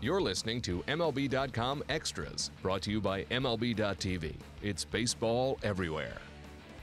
You're listening to MLB.com Extras, brought to you by MLB.tv. It's baseball everywhere.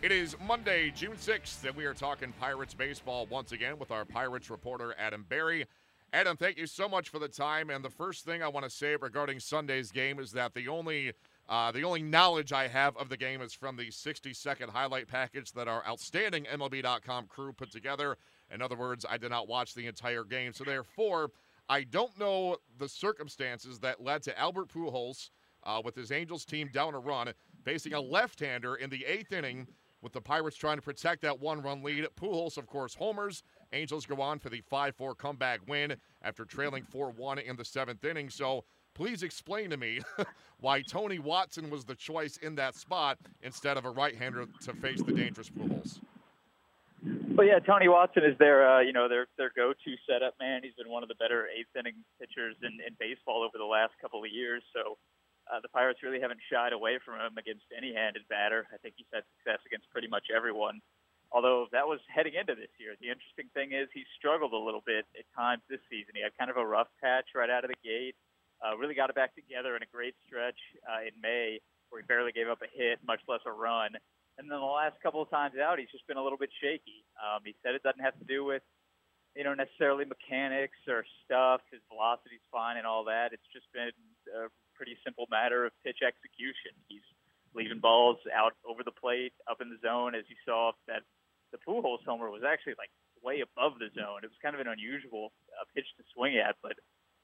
It is Monday, June 6th, and we are talking Pirates baseball once again with our Pirates reporter, Adam Berry. Adam, thank you so much for the time. And the first thing I want to say regarding Sunday's game is that the only uh, the only knowledge I have of the game is from the 60 second highlight package that our outstanding MLB.com crew put together. In other words, I did not watch the entire game. So, therefore, I don't know the circumstances that led to Albert Pujols uh, with his Angels team down a run, facing a left-hander in the eighth inning, with the Pirates trying to protect that one-run lead. Pujols, of course, homers. Angels go on for the 5-4 comeback win after trailing 4-1 in the seventh inning. So please explain to me why Tony Watson was the choice in that spot instead of a right-hander to face the dangerous Pujols. But yeah, Tony Watson is their uh, you know their their go-to setup man. He's been one of the better eighth inning pitchers in, in baseball over the last couple of years. So uh, the Pirates really haven't shied away from him against any handed batter. I think he's had success against pretty much everyone. Although that was heading into this year. The interesting thing is he struggled a little bit at times this season. He had kind of a rough patch right out of the gate. Uh, really got it back together in a great stretch uh, in May where he barely gave up a hit, much less a run. And then the last couple of times out, he's just been a little bit shaky. Um, he said it doesn't have to do with, you know, necessarily mechanics or stuff. His velocity's fine and all that. It's just been a pretty simple matter of pitch execution. He's leaving balls out over the plate, up in the zone, as you saw that the Pujols homer was actually like way above the zone. It was kind of an unusual uh, pitch to swing at, but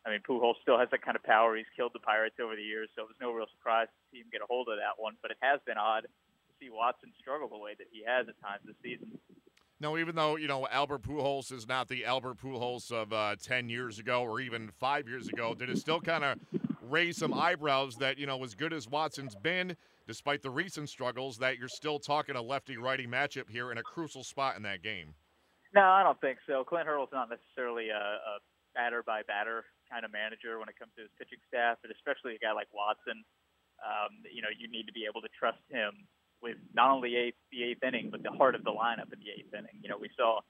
I mean, Pujols still has that kind of power. He's killed the Pirates over the years, so it was no real surprise to see him get a hold of that one. But it has been odd see Watson struggle the way that he has at times this season. No, even though you know Albert Pujols is not the Albert Pujols of uh, ten years ago or even five years ago, did it still kind of raise some eyebrows that you know as good as Watson's been, despite the recent struggles, that you're still talking a lefty-righty matchup here in a crucial spot in that game? No, I don't think so. Clint Hurdle's not necessarily a, a batter by batter kind of manager when it comes to his pitching staff, but especially a guy like Watson. Um, you know, you need to be able to trust him with not only eighth, the eighth inning, but the heart of the lineup in the eighth inning. You know, we saw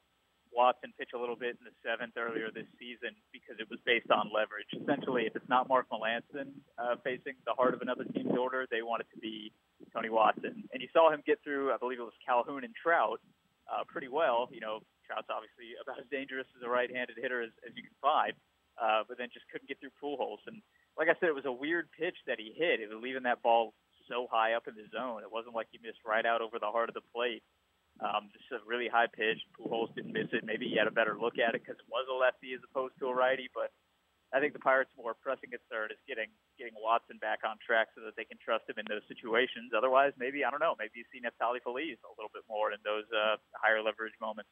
Watson pitch a little bit in the seventh earlier this season because it was based on leverage. Essentially, if it's not Mark Melancon uh, facing the heart of another team's order, they want it to be Tony Watson. And you saw him get through, I believe it was Calhoun and Trout, uh, pretty well. You know, Trout's obviously about as dangerous as a right-handed hitter as, as you can find, uh, but then just couldn't get through Pujols. And like I said, it was a weird pitch that he hit. It was leaving that ball so high up in the zone. It wasn't like he missed right out over the heart of the plate. Um, just a really high pitch. Pujols didn't miss it. Maybe he had a better look at it because it was a lefty as opposed to a righty. But I think the Pirates more pressing third is getting getting Watson back on track so that they can trust him in those situations. Otherwise, maybe I don't know. Maybe you see Neftali Feliz a little bit more in those uh, higher leverage moments.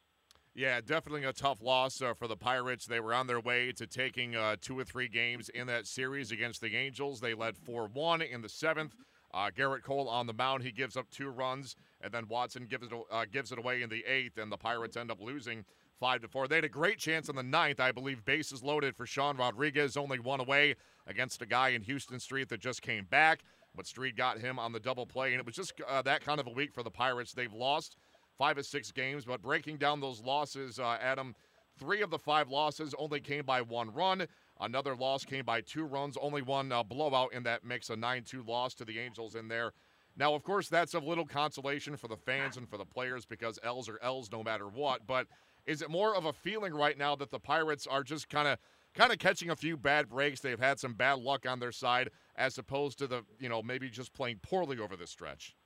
Yeah, definitely a tough loss uh, for the Pirates. They were on their way to taking uh, two or three games in that series against the Angels. They led 4 1 in the seventh. Uh, Gerrit Cole on the mound, he gives up two runs, and then Watson gives it uh, gives it away in the eighth, and the Pirates end up losing five to four. They had a great chance in the ninth, I believe. Bases loaded for Sean Rodriguez, only one away against a guy in Huston Street that just came back, but Street got him on the double play, and it was just uh, that kind of a week for the Pirates. They've lost five or six games, but breaking down those losses, uh, Adam, three of the five losses only came by one run. Another loss came by two runs, only one uh, blowout in that mix, a 9 2 loss to the Angels in there. Now, of course, that's a little consolation for the fans and for the players because L's are L's no matter what. But is it more of a feeling right now that the Pirates are just kind of kind of catching a few bad breaks? They've had some bad luck on their side, as opposed to the you know maybe just playing poorly over this stretch.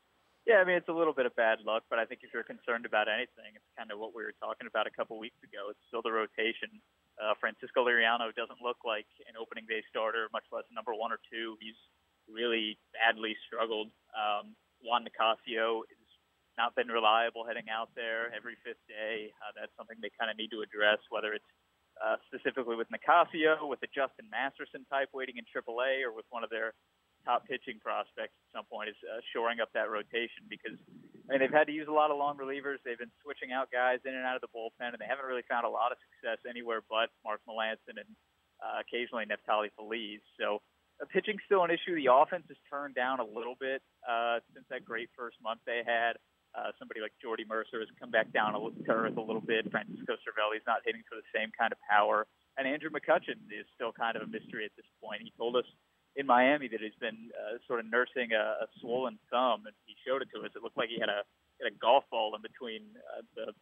Yeah, I mean it's a little bit of bad luck, but I think if you're concerned about anything, it's kind of what we were talking about a couple weeks ago. It's still the rotation. Uh, Francisco Liriano doesn't look like an opening day starter, much less number one or two. He's really badly struggled. Um, Juan Nicasio has not been reliable heading out there every fifth day. Uh, that's something they kind of need to address, whether it's uh, specifically with Nicasio, with the Justin Masterson type waiting in AAA, or with one of their top pitching prospects at some point is uh, shoring up that rotation because I mean they've had to use a lot of long relievers. They've been switching out guys in and out of the bullpen, and they haven't really found a lot of success anywhere but Mark Melancon and uh, occasionally Neftali Feliz. So uh, pitching's still an issue. The offense has turned down a little bit uh, since that great first month they had. Uh, somebody like Jordy Mercer has come back down to earth a little bit. Francisco Cervelli's not hitting for the same kind of power. And Andrew McCutchen is still kind of a mystery at this point. He told us in Miami that he's been uh, sort of nursing a, a swollen thumb, and he showed it to us. It looked like he had a, had a golf ball in between uh, the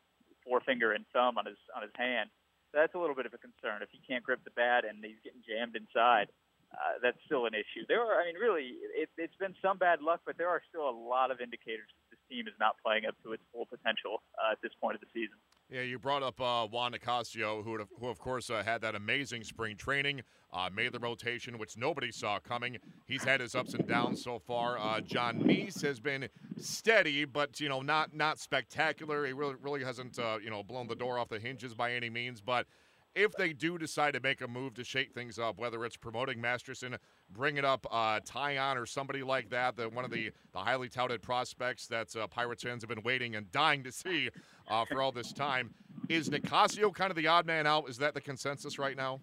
forefinger and thumb on his on his hand. So that's a little bit of a concern. If he can't grip the bat and he's getting jammed inside, uh, that's still an issue. There are, I mean, really, it, it's been some bad luck, but there are still a lot of indicators that this team is not playing up to its full potential uh, at this point of the season. Yeah, you brought up uh, Juan Nicasio, who, who of course uh, had that amazing spring training, uh, made the rotation, which nobody saw coming. He's had his ups and downs so far. Uh, Jon Niese has been steady, but you know not not spectacular. He really really hasn't uh, you know blown the door off the hinges by any means, but if they do decide to make a move to shake things up, whether it's promoting Masterson, bringing up uh, Taillon or somebody like that, that one of the, the highly touted prospects that uh, Pirates fans have been waiting and dying to see uh, for all this time, is Nicasio kind of the odd man out? Is that the consensus right now?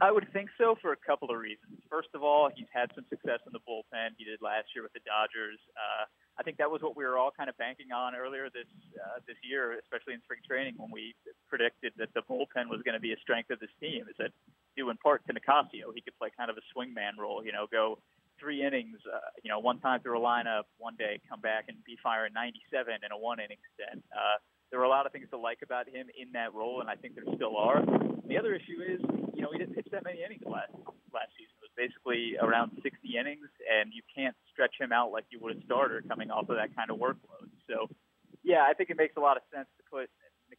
I would think so for a couple of reasons. First of all, he's had some success in the bullpen. He did last year with the Dodgers. Uh, I think that was what we were all kind of banking on earlier this uh, this year, especially in spring training, when we predicted that the bullpen was going to be a strength of this team. Is that due in part to Nicasio? He could play kind of a swingman role, you know, go three innings, uh, you know, one time through a lineup, one day come back and be firing 97 in a one inning stint. Uh, there were a lot of things to like about him in that role, and I think there still are. The other issue is, you know, he didn't pitch that many innings last last season. It was basically around 60 innings, and you can't stretch him out like you would a starter coming off of that kind of workload. So, yeah, I think it makes a lot of sense to put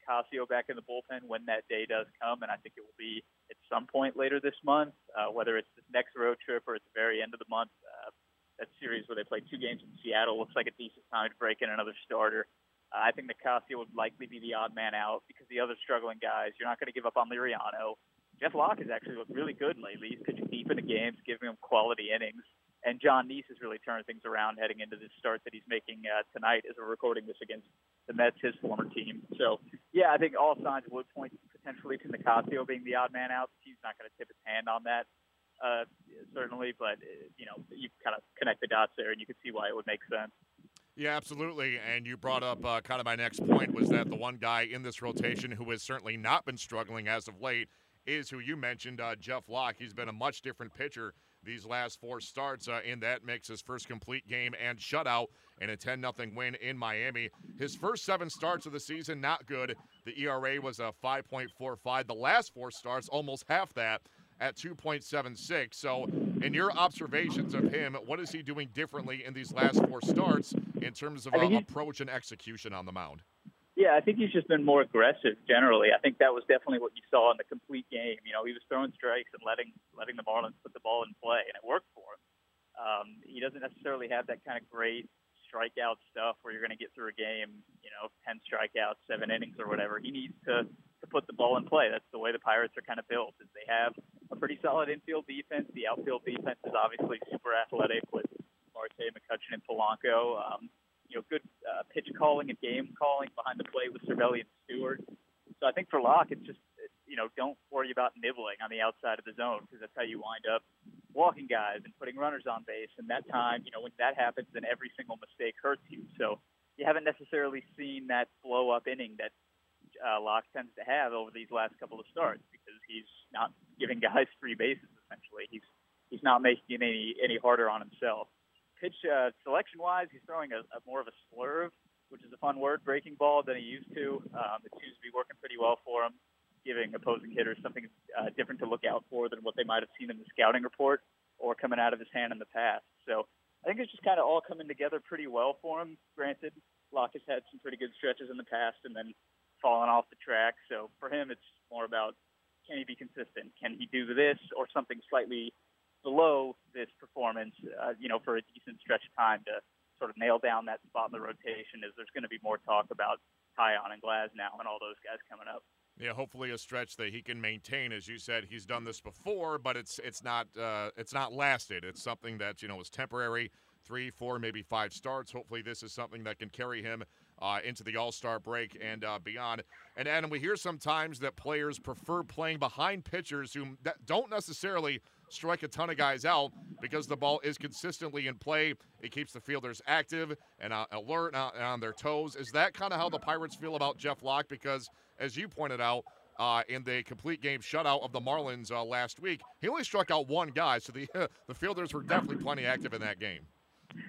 Nicasio back in the bullpen when that day does come, and I think it will be at some point later this month, uh, whether it's this next road trip or at the very end of the month. Uh, that series where they play two games in Seattle looks like a decent time to break in another starter. Uh, I think Nicasio would likely be the odd man out because the other struggling guys, you're not going to give up on Liriano. Jeff Locke has actually looked really good lately. He's pitching deep in the games, giving them quality innings. And Jon Niese has really turned things around heading into this start that he's making uh, tonight as we're recording this against the Mets, his former team. So, yeah, I think all signs would point potentially to Nicasio being the odd man out. He's not going to tip his hand on that, uh, certainly, but, uh, you know, you kind of connect the dots there and you can see why it would make sense. Yeah, absolutely. And you brought up uh, kind of my next point was that the one guy in this rotation who has certainly not been struggling as of late is who you mentioned, uh, Jeff Locke. He's been a much different pitcher these last four starts uh, in that mix. His first complete game and shutout and a 10 0 win in Miami. His first seven starts of the season, not good. The ERA was a 5.45. The last four starts, almost half that at 2.76. So, in your observations of him, what is he doing differently in these last four starts in terms of uh, approach and execution on the mound? Yeah, I think he's just been more aggressive generally. I think that was definitely what you saw in the complete game. You know, he was throwing strikes and letting letting the Marlins put the ball in play, and it worked for him. Um, he doesn't necessarily have that kind of great strikeout stuff where you're going to get through a game, you know, 10 strikeouts, seven innings or whatever. He needs to to put the ball in play. That's the way the Pirates are kind of built. Is they have a pretty solid infield defense. The outfield defense is obviously super athletic with Marte, McCutchen, and Polanco. Um, you know, good uh, pitch calling and game calling behind the plate with Cervelli and Stewart. So I think for Locke, it's just you know, don't worry about nibbling on the outside of the zone because that's how you wind up walking guys and putting runners on base. And that time, you know, when that happens, then every single mistake hurts you. So you haven't necessarily seen that blow up inning that uh, Locke tends to have over these last couple of starts because he's not giving guys free bases essentially. He's he's not making it any any harder on himself. Pitch uh, selection wise, he's throwing a, a more of a slurve, which is a fun word, breaking ball than he used to. Um, it seems to be working pretty well for him giving opposing hitters something uh, different to look out for than what they might have seen in the scouting report or coming out of his hand in the past. So I think it's just kind of all coming together pretty well for him. Granted, Locke has had some pretty good stretches in the past and then fallen off the track. So for him, it's more about can he be consistent? Can he do this or something slightly below this performance, uh, you know, for a decent stretch of time to sort of nail down that spot in the rotation? Is there's going to be more talk about Taillon and Glasnow and all those guys coming up? Yeah, hopefully a stretch that he can maintain. As you said, he's done this before, but it's it's not uh, it's not lasted. It's something that you know is temporary. Three, four, maybe five starts. Hopefully, this is something that can carry him uh, into the All Star break and uh, beyond. And Adam, we hear sometimes that players prefer playing behind pitchers who don't necessarily strike a ton of guys out because the ball is consistently in play. It keeps the fielders active and uh, alert and on their toes. Is that kind of how the Pirates feel about Jeff Locke? Because as you pointed out, uh, in the complete game shutout of the Marlins uh, last week. He only struck out one guy, so the the fielders were definitely plenty active in that game.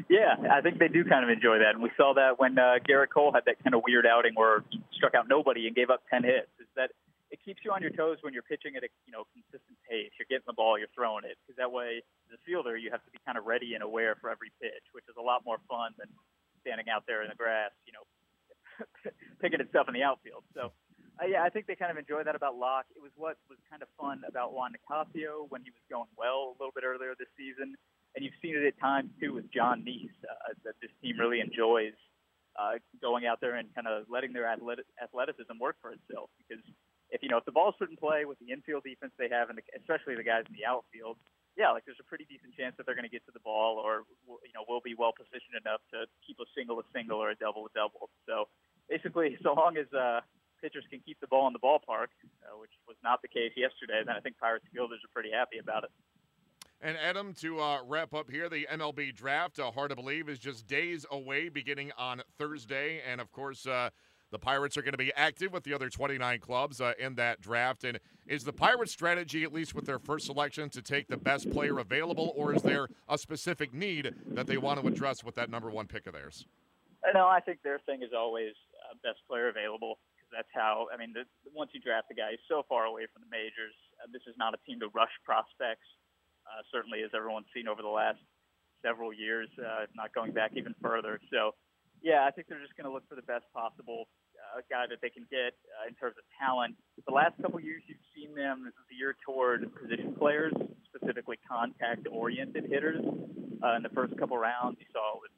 Yeah, I think they do kind of enjoy that, and we saw that when uh, Gerrit Cole had that kind of weird outing where he struck out nobody and gave up ten hits. Is that keeps you on your toes when you're pitching at a you know consistent pace. You're getting the ball, you're throwing it, because that way, as a fielder, you have to be kind of ready and aware for every pitch, which is a lot more fun than standing out there in the grass, you know, picking at stuff in the outfield. So uh, yeah, I think they kind of enjoy that about Locke. It was what was kind of fun about Juan Nicasio when he was going well a little bit earlier this season, and you've seen it at times too with Jon Niese uh, that this team really enjoys uh, going out there and kind of letting their athletic, athleticism work for itself. Because if you know if the ball's in play with the infield defense they have, and the, especially the guys in the outfield, yeah, like there's a pretty decent chance that they're going to get to the ball, or you know, will be well positioned enough to keep a single a single or a double a double. So basically, so long as uh, pitchers can keep the ball in the ballpark, uh, which was not the case yesterday, then I think Pirates fielders are pretty happy about it. And Adam, to uh, wrap up here, the MLB draft, uh, hard to believe, is just days away, beginning on Thursday. And of course, uh, the Pirates are going to be active with the other 29 clubs uh, in that draft. And is the Pirates' strategy, at least with their first selection, to take the best player available, or is there a specific need that they want to address with that number one pick of theirs? No, I think their thing is always uh, best player available that's how. I mean, the, once you draft a guy, he's so far away from the majors. Uh, this is not a team to rush prospects. Uh, certainly, as everyone's seen over the last several years, uh, not going back even further. So, yeah, I think they're just going to look for the best possible uh, guy that they can get uh, in terms of talent. The last couple years, you've seen them veer toward position players, specifically contact-oriented hitters. Uh, in the first couple rounds, you saw with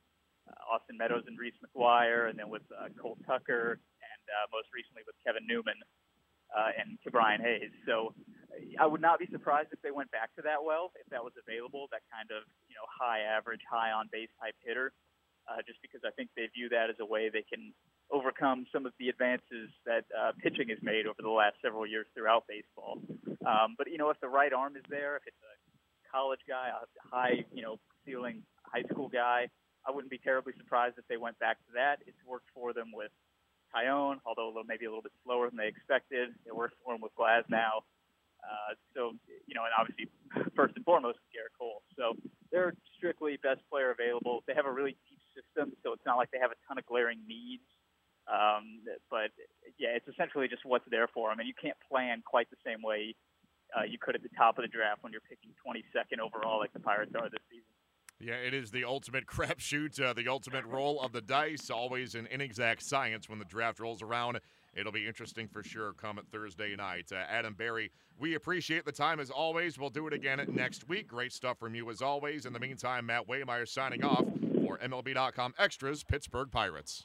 uh, Austin Meadows and Reese McGuire, and then with uh, Cole Tucker and uh, most recently with Kevin Newman uh, and Ke'Bryan Hayes. So I would not be surprised if they went back to that well, if that was available, that kind of you know high average, high on base type hitter. Uh, just because I think they view that as a way they can overcome some of the advances that uh, pitching has made over the last several years throughout baseball. Um, but you know, if the right arm is there, if it's a college guy, a high you know ceiling high school guy, I wouldn't be terribly surprised if they went back to that. It's worked for them with Taillon, although maybe a little bit slower than they expected. It works for him with Glasnow. Uh, so, you know, and obviously, first and foremost, Gerrit Cole. So they're strictly best player available. They have a really deep system, so it's not like they have a ton of glaring needs. Um, but yeah, it's essentially just what's there for them, and you can't plan quite the same way uh, you could at the top of the draft when you're picking 22nd overall, like the Pirates are this season. Yeah, it is the ultimate crapshoot, uh, the ultimate roll of the dice. Always an inexact science when the draft rolls around. It'll be interesting for sure come Thursday night. Uh, Adam Berry, we appreciate the time as always. We'll do it again next week. Great stuff from you as always. In the meantime, Matt Waymire signing off for MLB.com Extras, Pittsburgh Pirates.